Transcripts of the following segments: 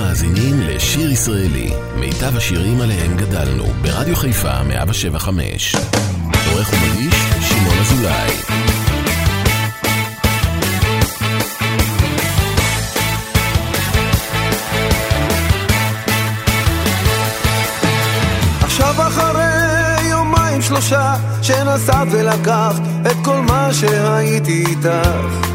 מאזינים לשיר ישראלי, מיטב השירים עליהם גדלנו, ברדיו חיפה 175. עורך ומגיש, שמעון אזולאי. עכשיו אחרי יומיים שלושה שנסעת ולקחת את כל מה שהייתי איתך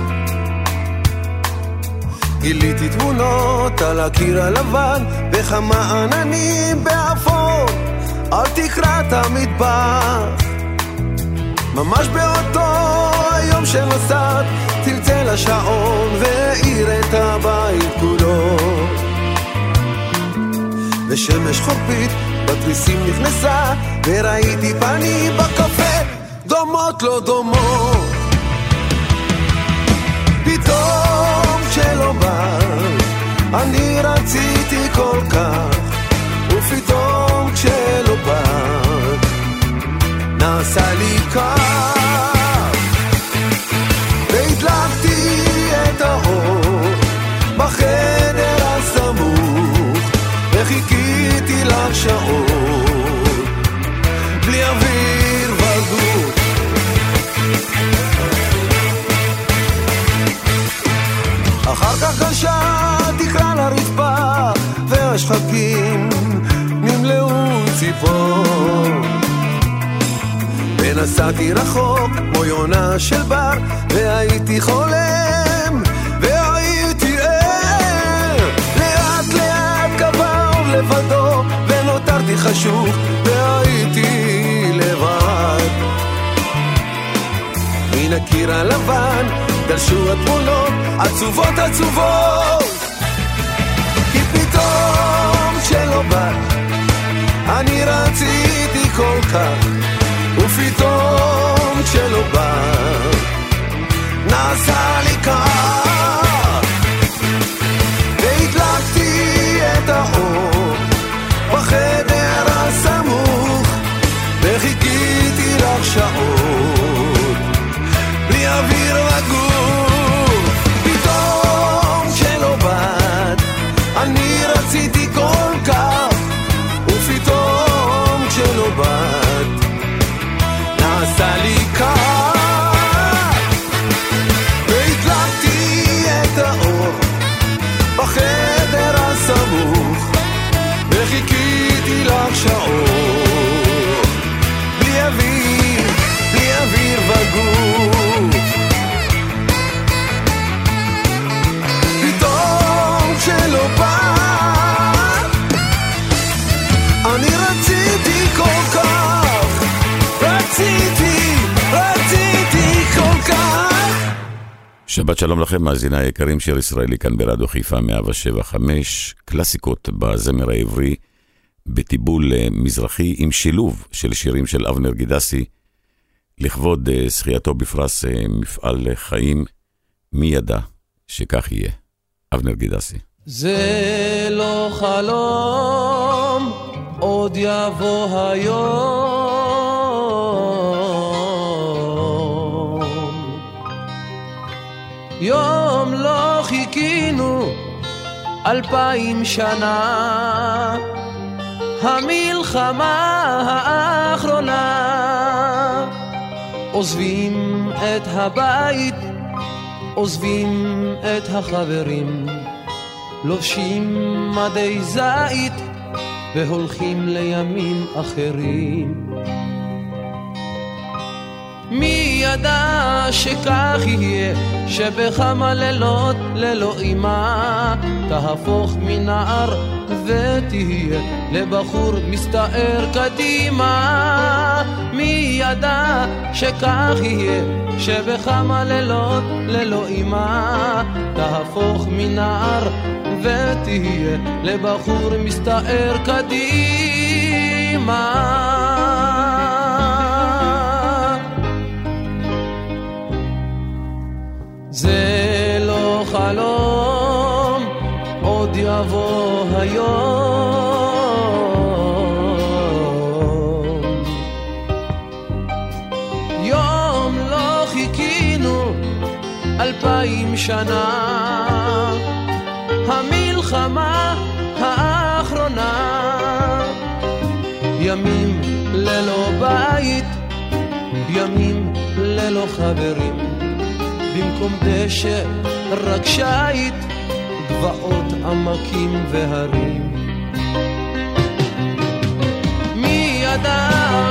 גיליתי תמונות על הקיר הלבן וכמה עננים באפור על תקרת המטבח. ממש באותו היום שנסעת צלצל השעון והאיר את הבית כולו. ושמש חורפית בתריסים נכנסה וראיתי פנים בקפה דומות לא דומות אני רציתי כל כך ופתאום כשלא בא נעשה לי כך. והדלקתי את האור בחדר הסמוך וחיכיתי לך בלי אוויר וגוף. אחר כך גלשה תקרה לרצפה והשחקים נמלאו ציפור. ונסעתי רחוק כמו יונה של בר והייתי חולם והייתי ער. לאט לאט קבע לבדו ונותרתי חשוך והייתי לבד. מן הקיר הלבן גלשו התמונות עצובות עצובות בא אני רציתי כל כך ופתאום כשלא בא נעשה לי כך. והדלקתי את האור בחדר הסמוך וחיכיתי לך שעות שבת שלום לכם, מאזיני היקרים, שיר ישראלי כאן ברדיו חיפה 175, קלאסיקות בזמר העברי, בטיבול אה, מזרחי עם שילוב של שירים של אבנר גידסי, לכבוד אה, זכייתו בפרס אה, מפעל חיים, מי ידע שכך יהיה. אבנר גידסי. זה לא חלום, עוד יבוא היום. יום לא חיכינו אלפיים שנה, המלחמה האחרונה. עוזבים את הבית, עוזבים את החברים. לובשים מדי זית והולכים לימים אחרים. מי ידע שכך יהיה, שבכמה לילות ללא אימה תהפוך מנער ותהיה לבחור מסתער קדימה. מי ידע שכך יהיה, שבכמה לילות ללא אימה תהפוך מנער ותהיה לבחור מסתער קדימה. זה לא חלום, עוד יבוא היום. יום לא חיכינו אלפיים שנה, המלחמה האחרונה. ימים ללא בית, ימים ללא חברים, במקום דשא רק שיט, גבעות עמקים והרים. מי ידע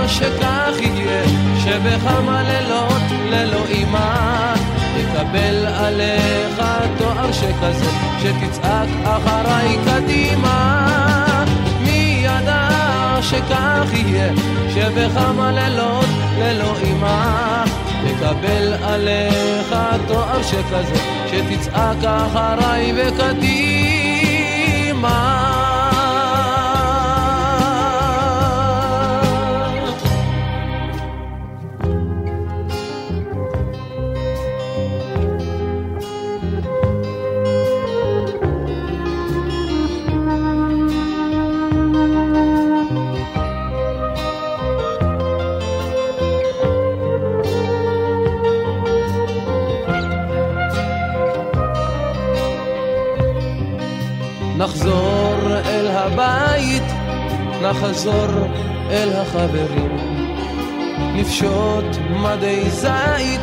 שכך יהיה, שבכמה לילות ללא אימה תקבל עליך תואר שכזה, שתצעק אחריי קדימה. מי ידע שכך יהיה, שבכמה לילות ללא אימה תקבל עליך תואר שכזה, שתצעק אחריי וקדימה. נחזור אל הבית, נחזור אל החברים, נפשוט מדי זית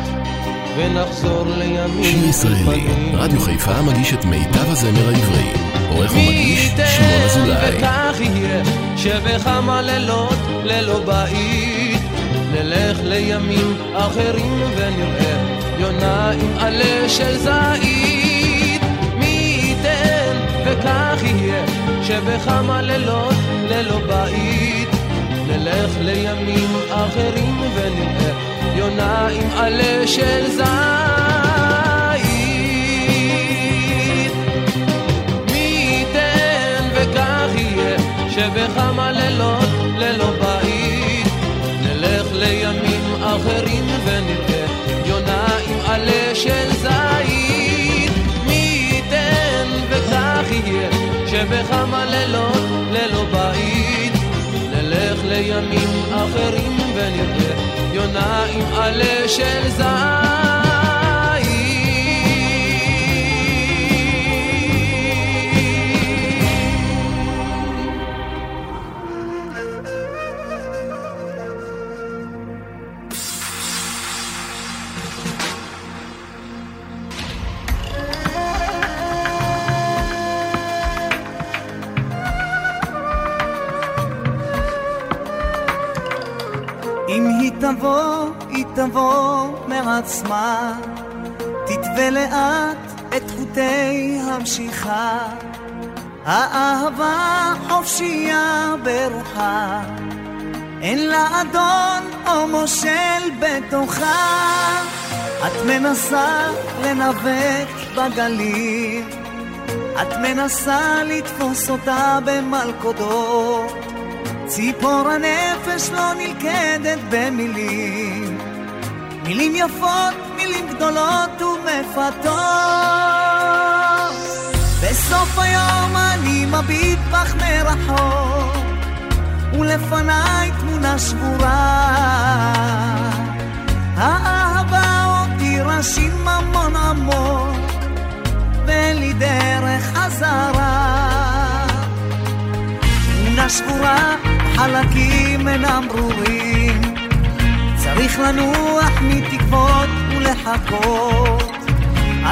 ונחזור לימים שיר ישראלי, רדיו חיפה מגיש את מיטב הזמר העברי. עורך ומגיש שמעון אזולאי. וכך יהיה שבכמה לילות ללא בית נלך לימים אחרים ונראה יונה עם עלה של זית מי וכך יהיה שבכמה לילות ללא בית. נלך לימים אחרים ונראה יונה עם עלה של זית. מי ייתן וכך יהיה שבכמה לילות ללא בית. נלך לימים אחרים ונראה יונה עם עלה של זית יהיה שבכמה לילות ללא בית. נלך לימים אחרים ונראה יונה עם עלה של זית מעצמה, תתווה לאט את חוטי המשיכה. האהבה חופשייה ברוחה, אין לה אדון או מושל בתוכה. את מנסה לנווט בגליל, את מנסה לתפוס אותה במלכודות. ציפור הנפש לא נלכדת במילים, מילים יפות, מילים גדולות ומפתות. בסוף היום אני מביט בך מרחוק, ולפניי תמונה שבורה. האהבה הותירה שיממון עמוק, ואין לי דרך חזרה. תמונה שבורה, חלקים אינם ברורים. צריך לנוח מתקוות ולחכות.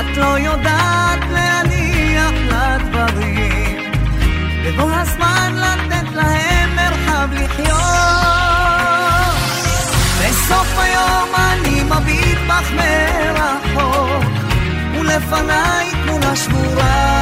את לא יודעת להניח לדברים. בבוא הזמן לתת להם מרחב לחיות. בסוף היום אני מביט בך מרחוק, ולפניי תמונה שבורה.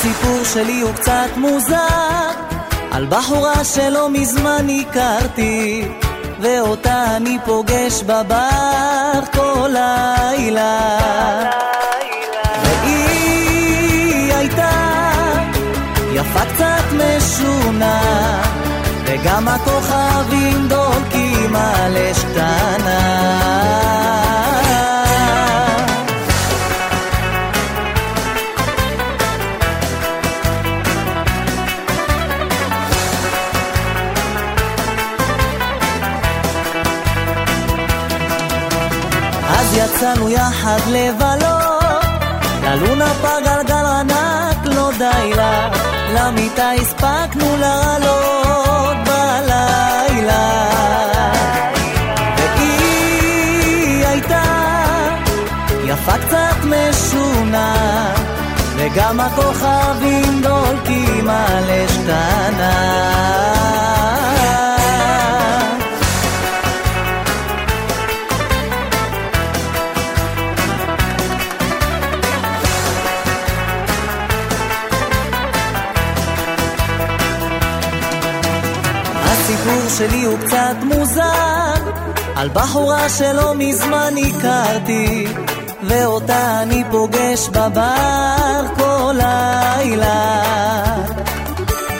הסיפור שלי הוא קצת מוזר על בחורה שלא מזמן הכרתי ואותה אני פוגש בבר כל לילה. והיא הייתה יפה קצת משונה וגם הכוכבים דולקים על אש קטנה יצאנו יחד לבלות, ללונה פארק גלגל ענק לא די לה, למיטה הספקנו לעלות בלילה. והיא הייתה יפה קצת משונה, וגם הכוכבים דולקים על אש שלי הוא קצת מוזר. על בחורה שלא מזמן הכרתי ואותה אני פוגש בבר כל לילה.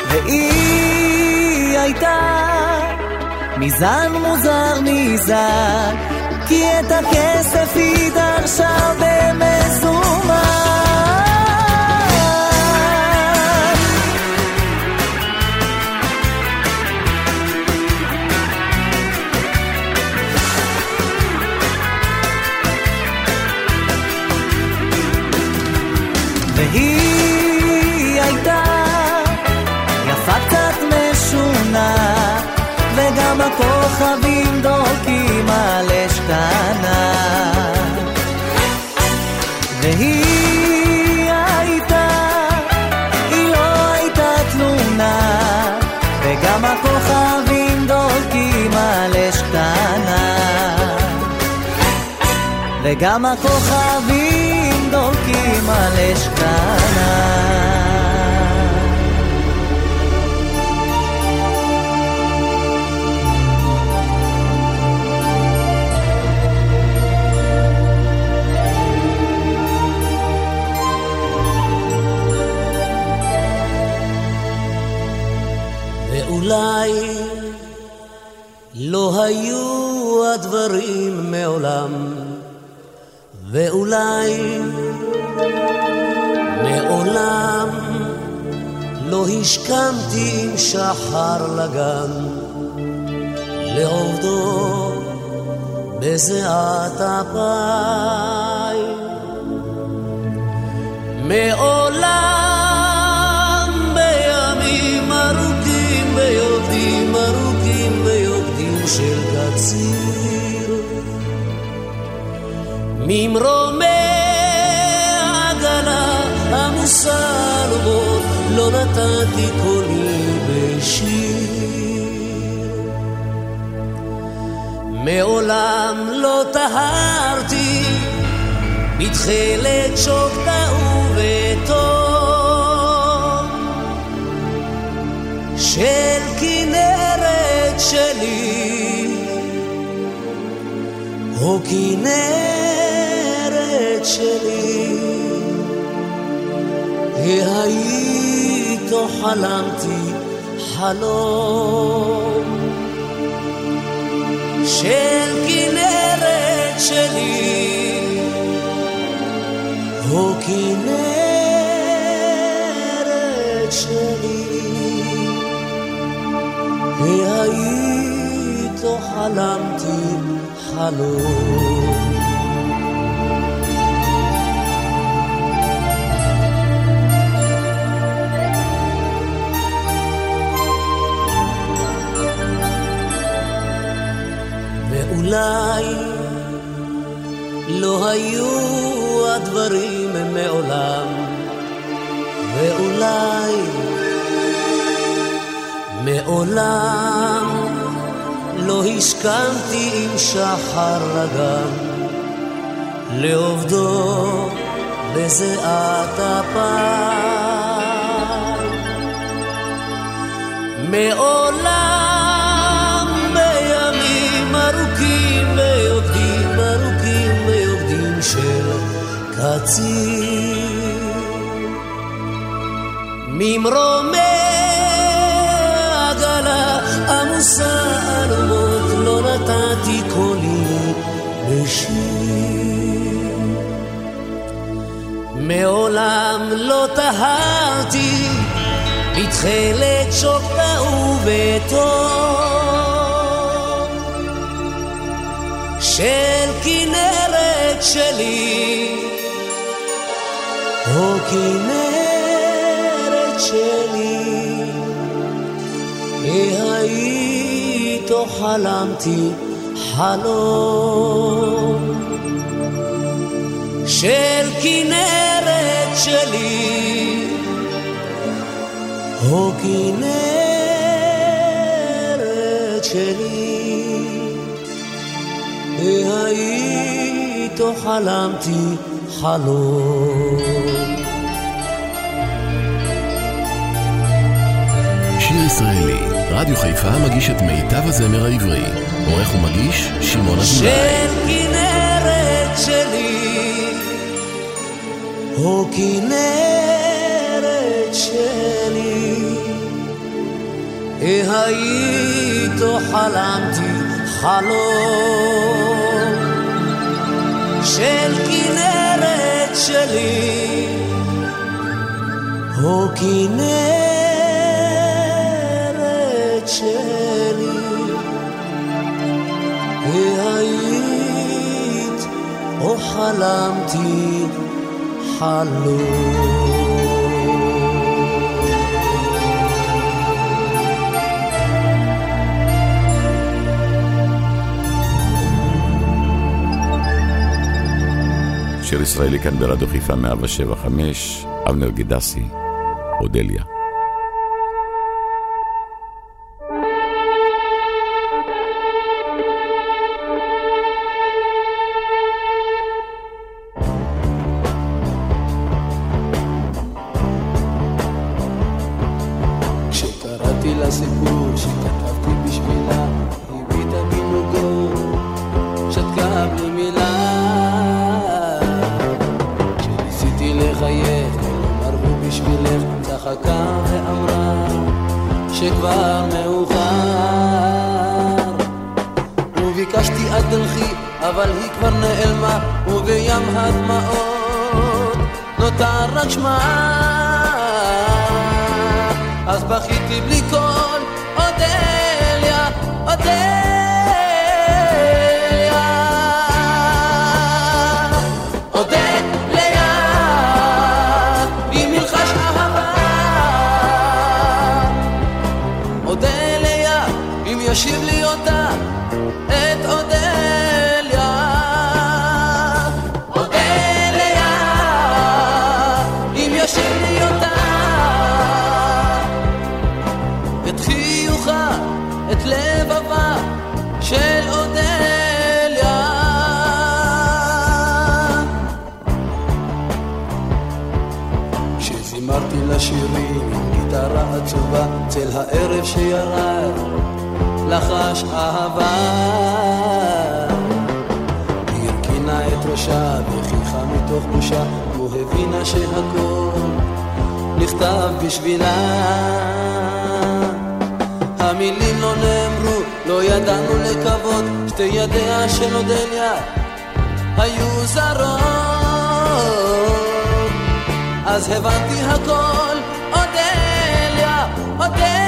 והיא הייתה מזן מוזר מזן כי את הכסף היא דרשה במזומן וגם הכוכבים דולקים על אש קטנה. ואולי לא היו הדברים מעולם, ואולי מעולם לא השכמתי עם שחר לגן, לעובדו בזיעת אפיים. מעולם בימים ארוכים, ביודעים ארוכים, ביודעים של קציר. ממרומי לא נתתי קולי בשיר. מעולם לא טהרתי מתכלת שוק טעו וטוב של כנרת שלי, או כנרת שלי, והיית חלמתי חלום של כנרת שלי, או כנרת שלי, והיית חלמתי חלום. ואולי לא היו הדברים מעולם, ואולי מעולם לא הסכמתי עם שחר לגן לעובדו בזיעת אפיים. מעולם קציר ממרומי עגלה עמוסה אלומות לא נתתי קולי בשיר מעולם לא טהרתי בתכלת שוק טעו וטוב של כנרת שלי, או כנרת שלי, והיית חלמתי חלום של כנרת שלי. או כנרת שלי, והיית חלמתי חלום. שיר ישראלי, רדיו חיפה מגיש את מיטב הזמר העברי. עורך ומגיש, שמעון אזולאי. של כנרת שלי, או כנרת שלי, היית חלמתי חלום. של כנרת שלי, או כנרת חלמתי חלום. שיר ישראלי כאן ברדיו חיפה 175, אבנר גידסי, אודליה. ראשה וכיחה מתוך בושה כמו הבינה שהכל נכתב בשבילה. המילים לא נאמרו, לא ידענו לקוות שתי ידיה של אודליה היו זרות. אז הבנתי הכל, אודליה, אודליה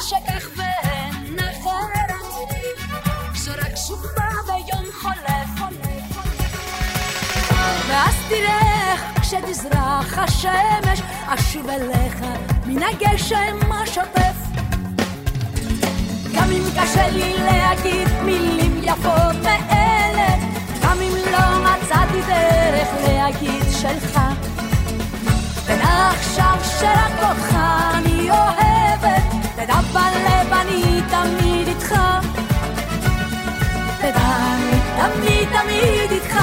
שכך ואין אחרת, זו רק שופה ויום חולף. ואז תראה איך כשתזרח השמש, אשוב אליך מן הגשם השוטף. גם אם קשה לי להגיד מילים יפות מאלה, גם אם לא מצאתי דרך להגיד שלך, ונעכשיו שרק אותך אני... תדע בלב אני תמיד איתך. תדע, אני תמיד תמיד איתך.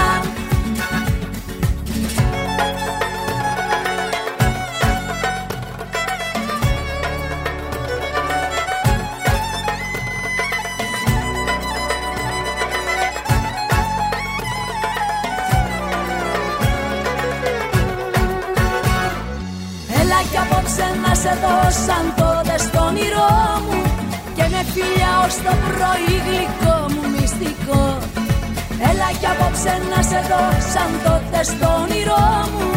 σαν φιλιά ως το πρωί γλυκό μου μυστικό. Έλα κι απόψε να σε δω σαν τότε στο όνειρό μου.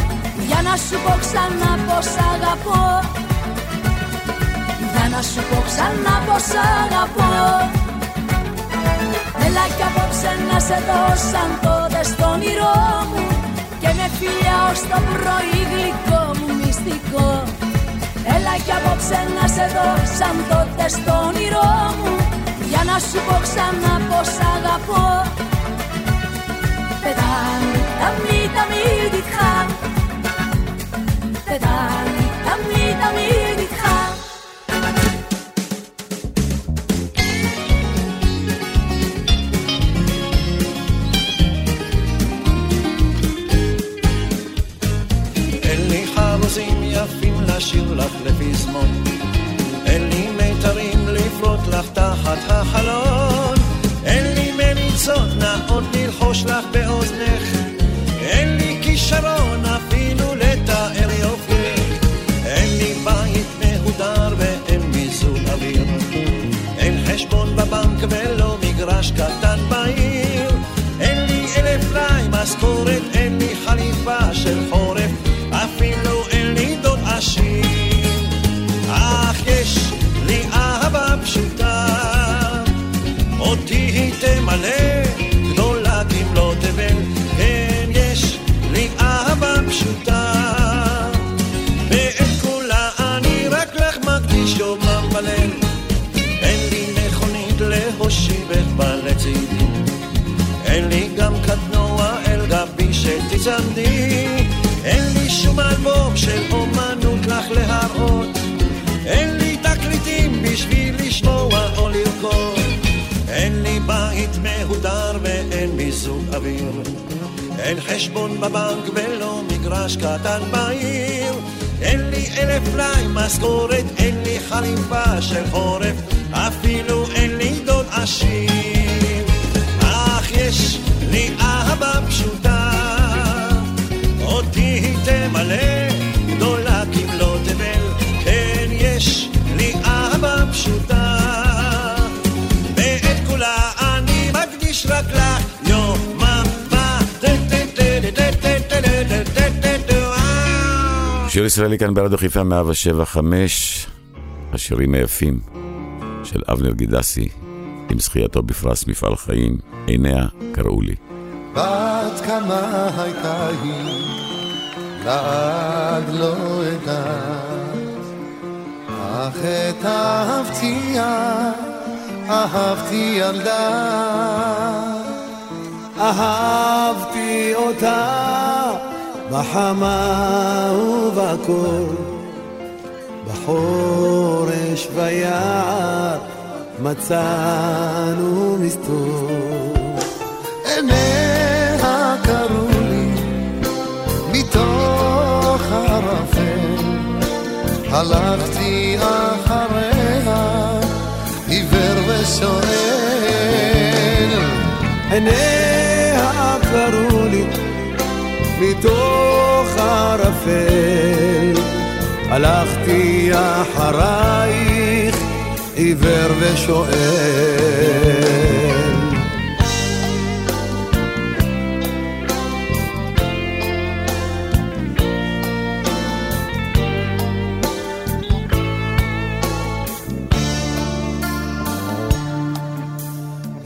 Για να σου πω ξανά πως αγαπώ. Για να σου πω ξανά πως αγαπώ. Έλα κι απόψε να σε δω σαν τότε στο όνειρό μου. Και με φιλιά ως το πρωί γλυκό μου μυστικό. Έλα κι απόψε να σε δω σαν τότε στο όνειρό μου. Για να σου πω ξανά πως αγαπώ. Πετάνει τα μη τα μη διχά Πετάνει τα μη τα μη לשיר לך לפזמון אין לי מיתרים לפרוט לך תחת החלון. אין לי מליצות נאות ללחוש לך באוזנך. אין לי כישרון אפילו לתאר יופייך אין לי בית מהודר ואין מיזוג אוויר. אין חשבון בבנק ולא מגרש קטן בעיר. אין לי אלף פליי משכורת אין לי חליפה של חורף תמלא גדולה כמלוא תבל כן יש לי אהבה פשוטה. ואת כולה אני רק לך מקדיש יומם וליל אין לי מכונית להושיבך בה לצידי אין לי גם קטנוע אל גבי שתצמדי אין לי שום אלבום של אומנות לך להראות בית מהודר ואין מיזוג אוויר. אין חשבון בבנק ולא מגרש קטן בעיר. אין לי אלף פליי משכורת אין לי חליפה של חורף אפילו אין לי דוד עשיר. אך יש לי אהבה פשוטה אותי היא תמלא גדולה כמלוא תבל. כן יש לי אהבה פשוטה שיר ישראלי כאן ברדיו חיפה 175, השירים היפים של אבנר גידסי, עם זכייתו בפרס מפעל חיים, עיניה קראו לי. בת כמה הייתה היא, לעד לא אדעת, אך את אהבתיה, אהבתי ילדה. אהבתי אותה בחמה ובקור, בחורש ויער מצאנו מסתור. עיניה קראו לי מתוך ערפל, הלכתי אחריה עיוור ושואל. עיניה קראו לי מתוך ערפל, הלכתי אחרייך עיוור ושואל.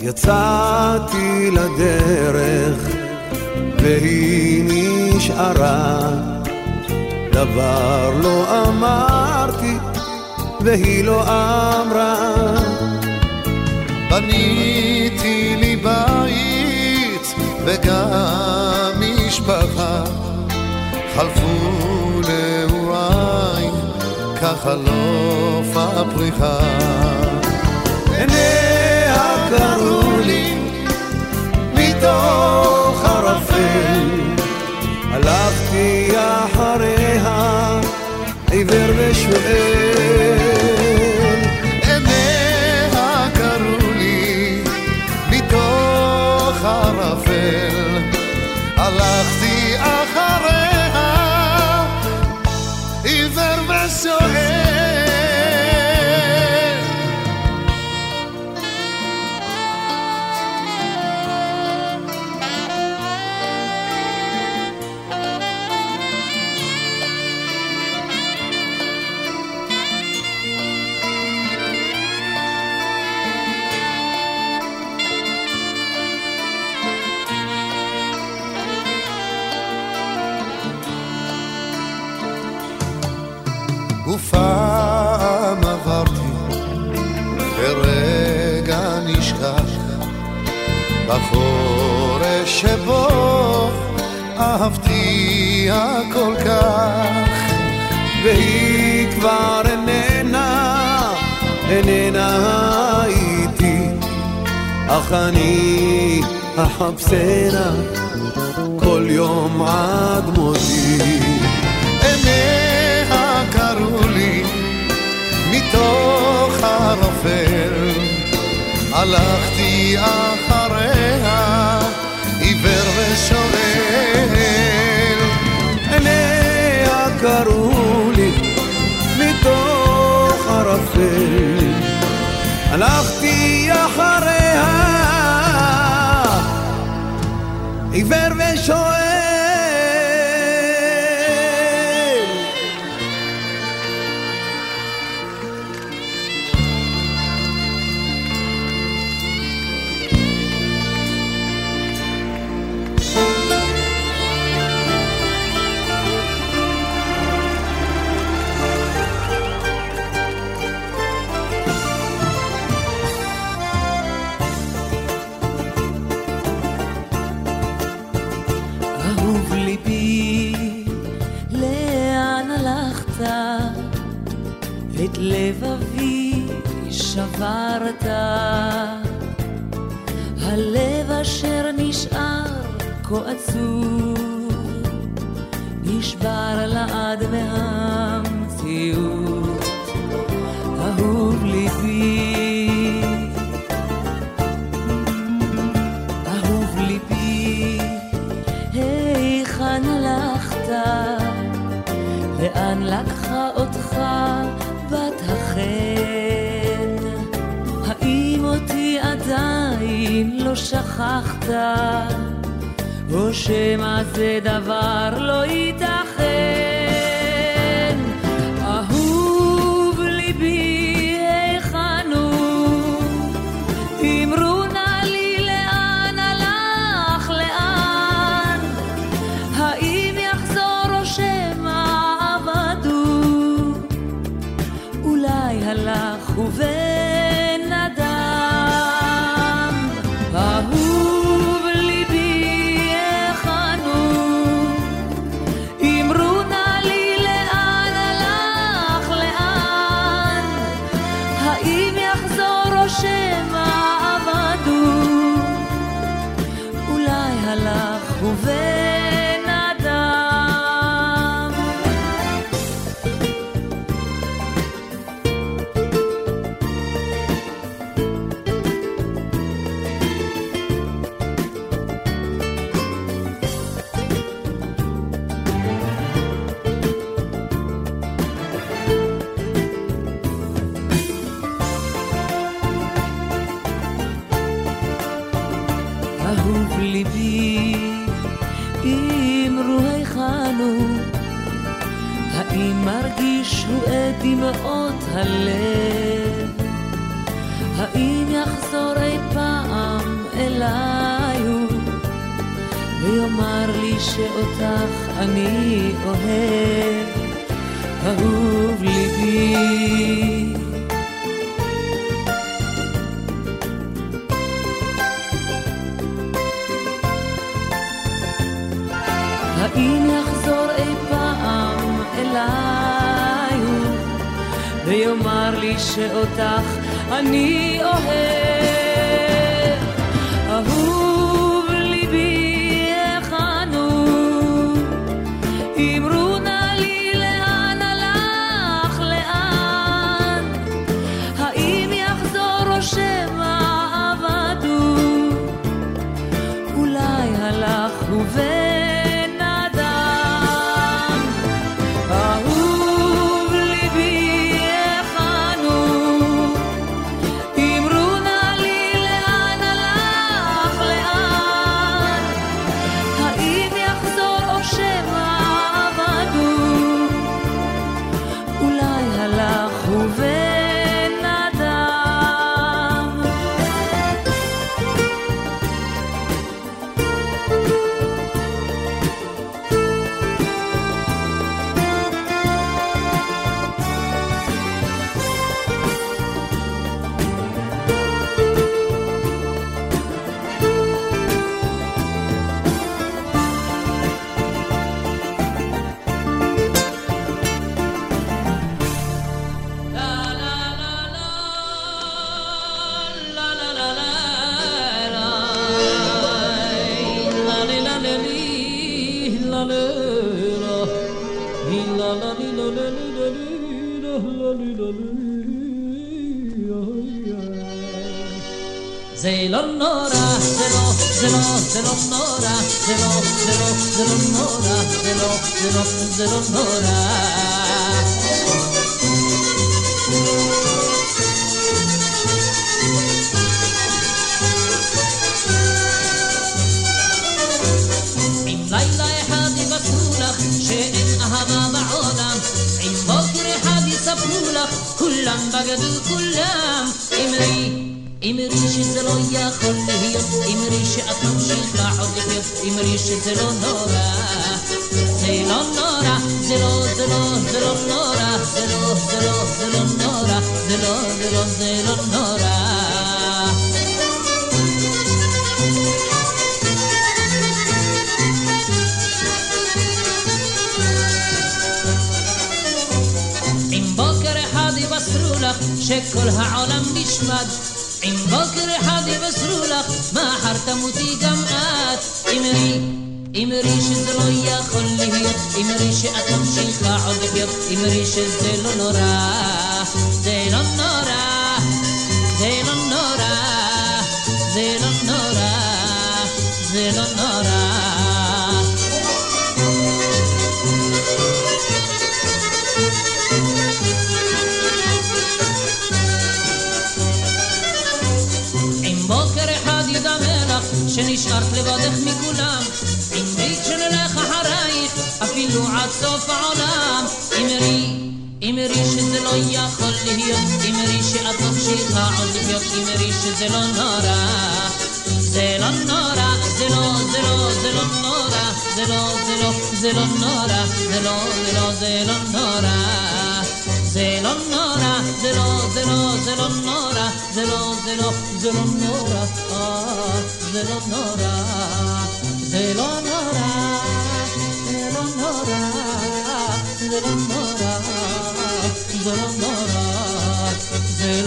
יצאתי לדרך והיא נשארה דבר לא אמרתי והיא לא אמרה. בניתי לי בית וגם משפחה חלפו נעוריי כחלוף הפריחה עיניה קראו אני אחפשנה כל יום עד מותי. עיניה קרו לי מתוך הערפל, הלכתי אחריה עיוור ושואל. עיניה קרו לי מתוך ערפל, הלכתי Diverve show העולם נשמד עם בוקר אחד יבשרו לך, מחר תמותי גם את. אמרי, אמרי שזה לא יכול להיות, אמרי שאת ממשיכה עוד לחיות, אמרי שזה לא נורא, זה לא נורא, עד סוף העולם אמרי, אמרי שזה לא יכול להיות אמרי שאת ממשיכה עוד לחיות אמרי שזה לא נורא זה לא נורא, זה לא, זה לא, זה לא נורא זה לא, זה לא, זה לא נורא זה לא, זה לא, זה לא נורא זה לא נורא, זה לא, זה לא, זה לא נורא, זה לא, זה לא, זה לא נורא, זה לא נורא, זה לא נורא, זה לא נורא, זה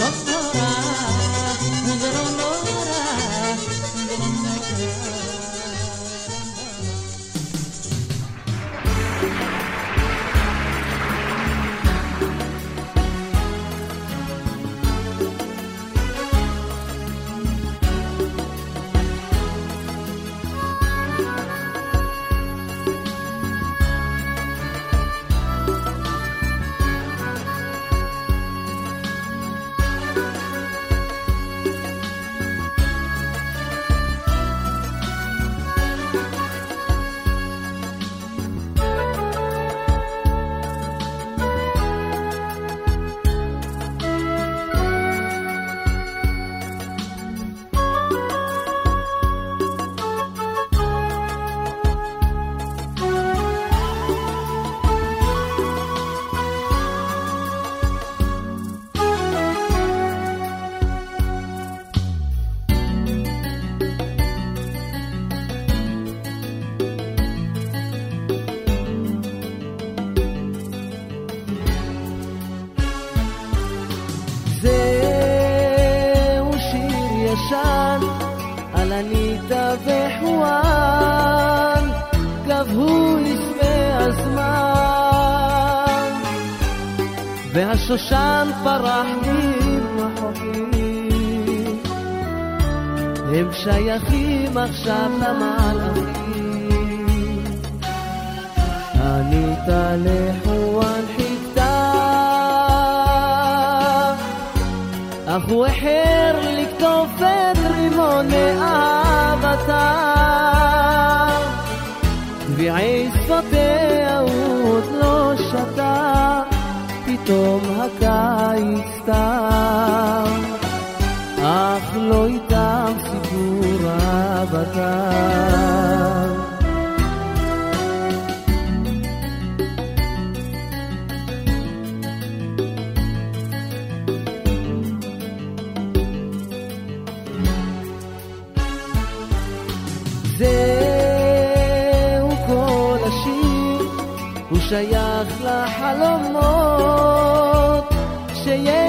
Μια θύμαξα από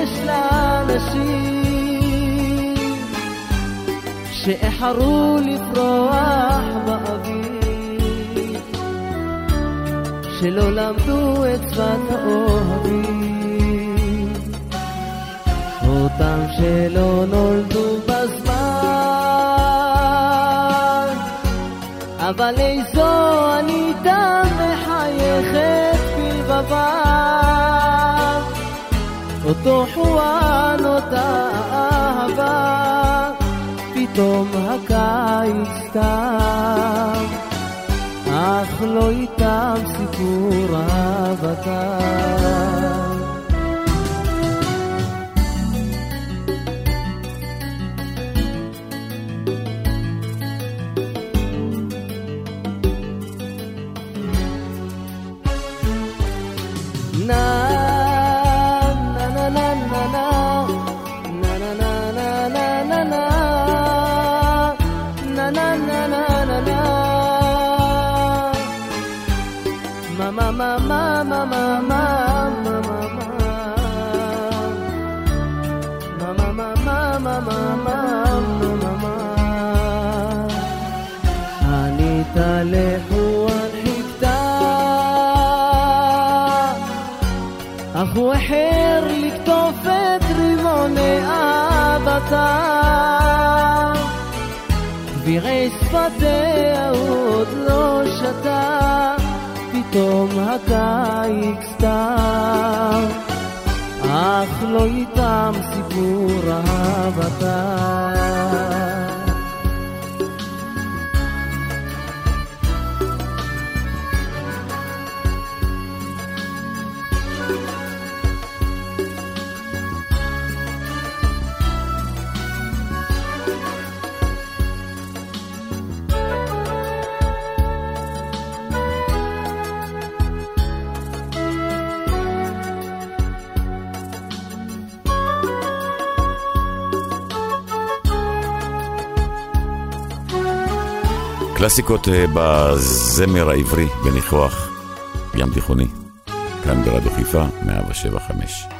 שיש לאנשים שאיחרו לפרוח באוויר שלא למדו את שפת האוהבים, אותם שלא נולדו בזמן, אבל איזו אני דם מחייכת בלבבם, אותו חואן, אותה אהבה, פתאום הקיץ תם. אך לא איתם סיפור אהבתם. הוא עוד לא שתה, פתאום הקיץ סתם, אך לא איתם סיפור אהבתה. קלאסיקות אה, בזמר העברי בניחוח ים תיכוני, כאן ברדיו חיפה, 175.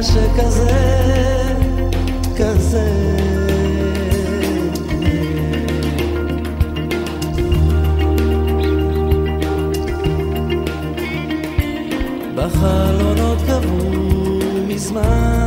לילה שכזה, כזה. בחלונות קבעו מזמן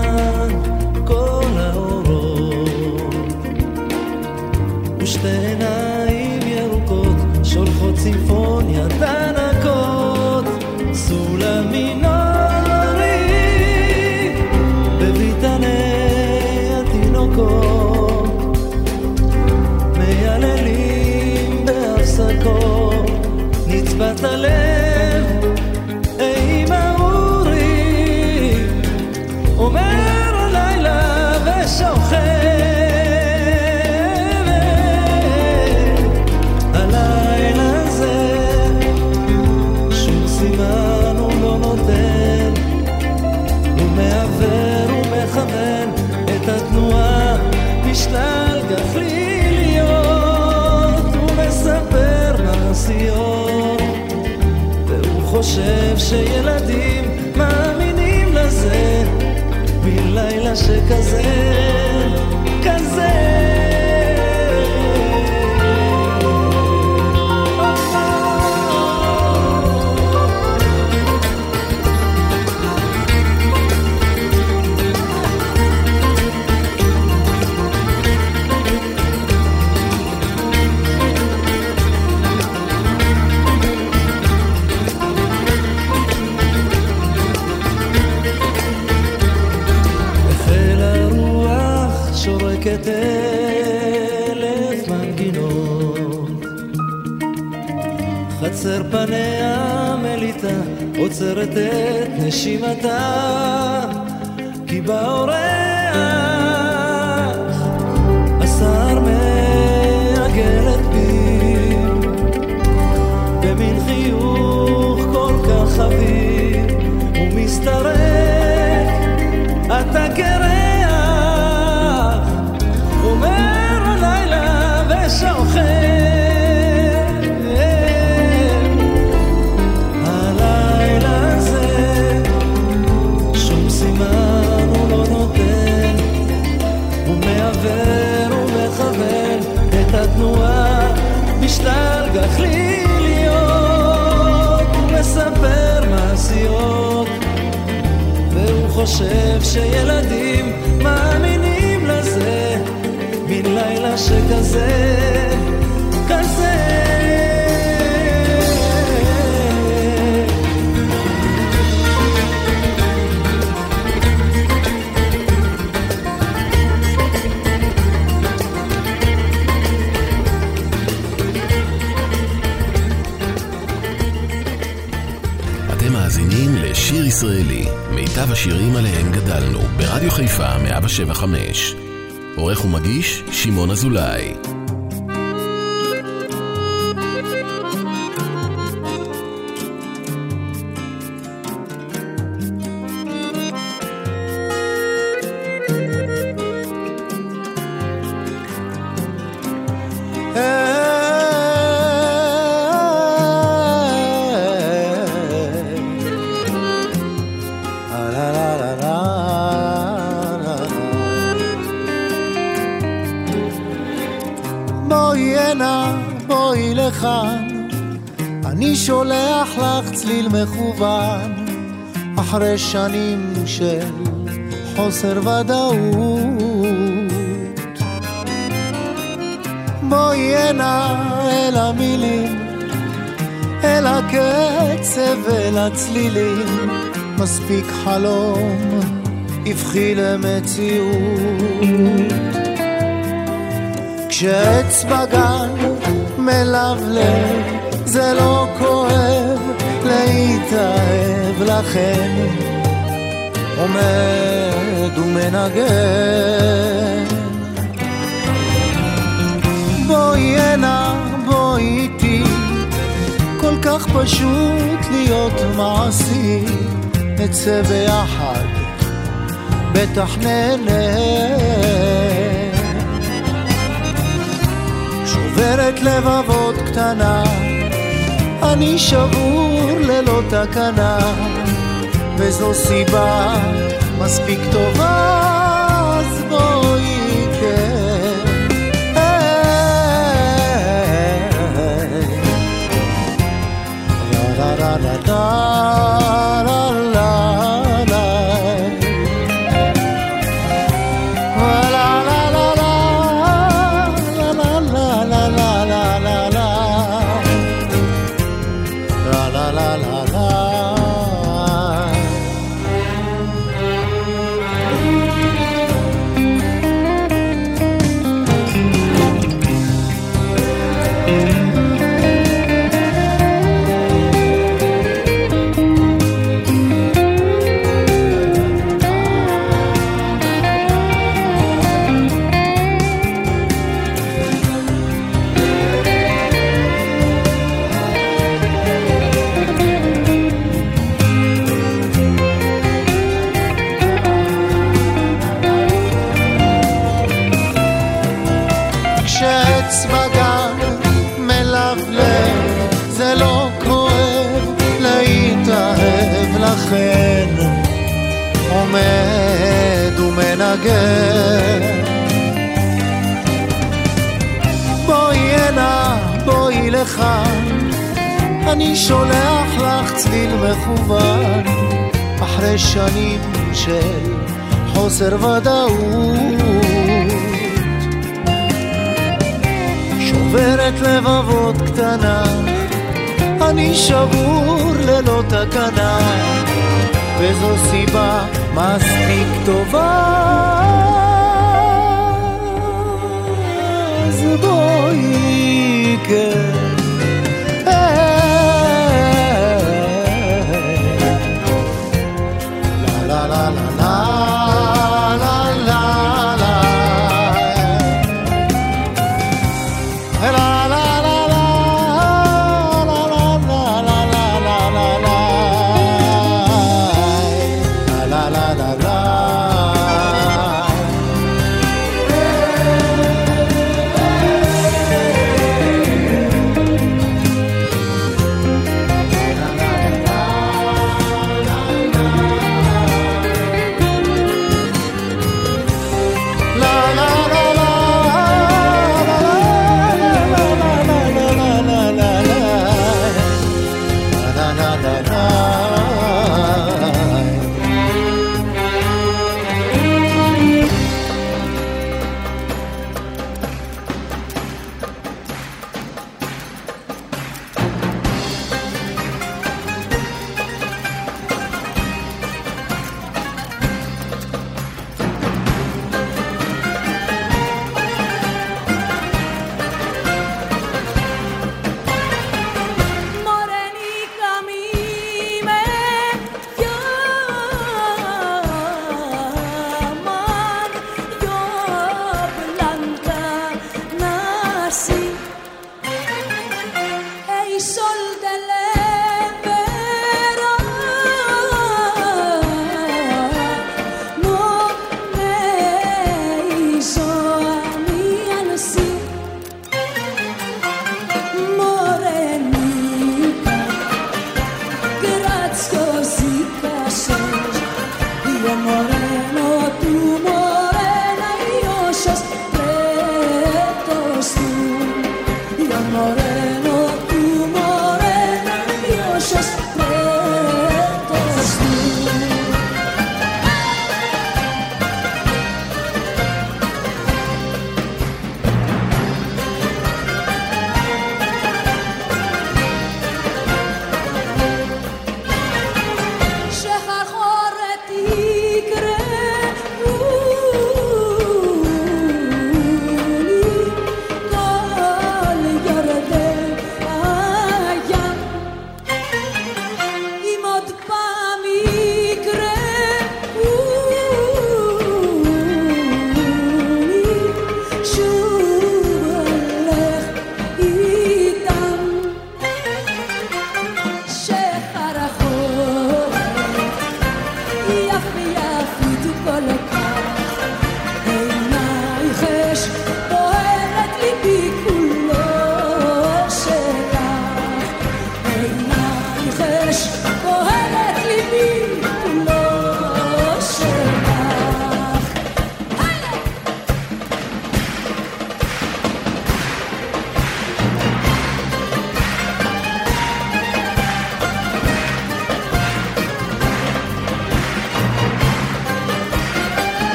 חושב שילדים מאמינים לזה. מלילה שכזה, פניה מליטה, עוצרת את נשימתה, כי באורח חושב שילדים מאמינים לזה, מין לילה שכזה, השירים עליהם גדלנו, ברדיו חיפה 175. עורך ומגיש, שמעון אזולאי. לכאן, אני שולח לך צליל מכוון, אחרי שנים של חוסר ודאות. בואי הנה אל המילים, אל הקצב ואל הצלילים, מספיק חלום, הבחי למציאות. כשעץ בגן מלבלב, זה לא כואב להתאהב לכן, עומד ומנגן. בואי הנה, בואי איתי, כל כך פשוט להיות מעשי, נצא ביחד, בטח נהנה. שוברת לבבות קטנה, אני שבור ללא תקנה, וזו סיבה מספיק טובה,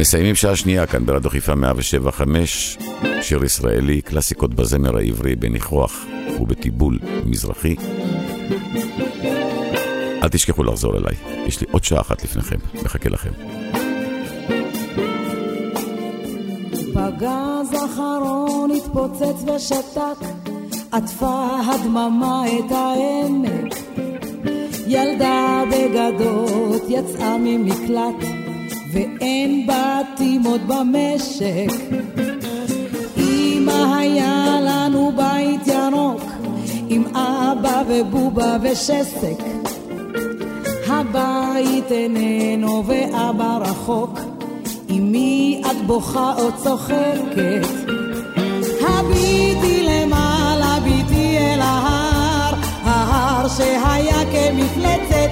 מסיימים שעה שנייה כאן ברדיו חיפה 175, שיר ישראלי, קלאסיקות בזמר העברי בניחוח ובטיבול מזרחי. אל תשכחו לחזור אליי, יש לי עוד שעה אחת לפניכם, מחכה לכם. פגז אחרון התפוצץ ושתק, עטפה הדממה את העמק. ילדה בגדות יצאה ממקלט, ואין בתים עוד במשק. אמא היה לנו בית ירוק, עם אבא ובובה ושסק. הבית איננו ואבא רחוק, אמי את בוכה או צוחקת. הביטי למעלה, ביטי אל ההר, ההר שהיה כמפלצת.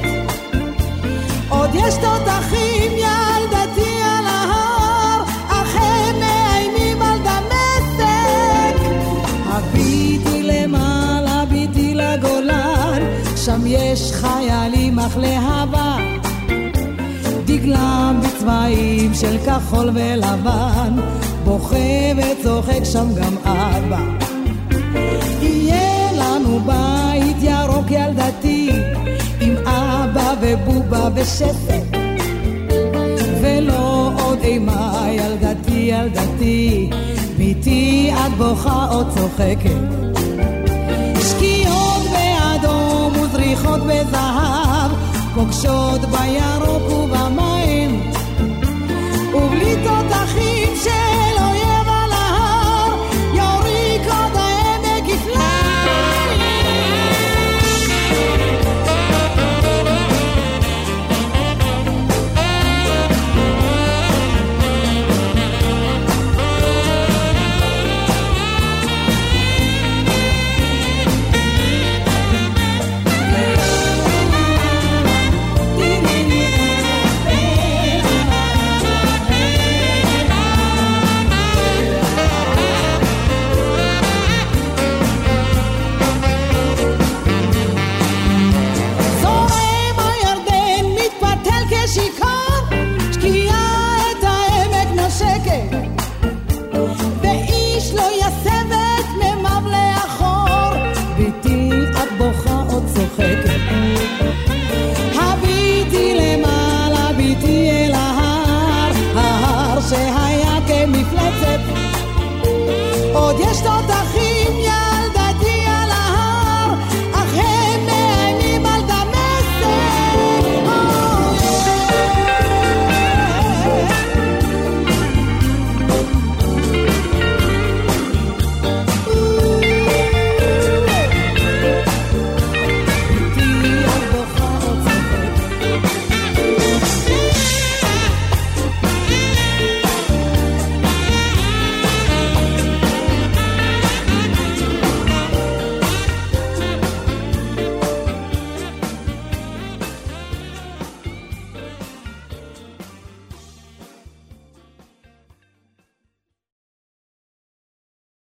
עוד יש תותחים לגולן, שם יש חיילים אך להבה. דגלם בצבעים של כחול ולבן, בוכה וצוחק שם גם אבא. יהיה לנו בית ירוק ילדתי, עם אבא ובובה ושסק. ולא עוד אימה ילדתי ילדתי, ביתי את בוכה או צוחקת. וזריחות בזהב, פוגשות בירוק ובמים.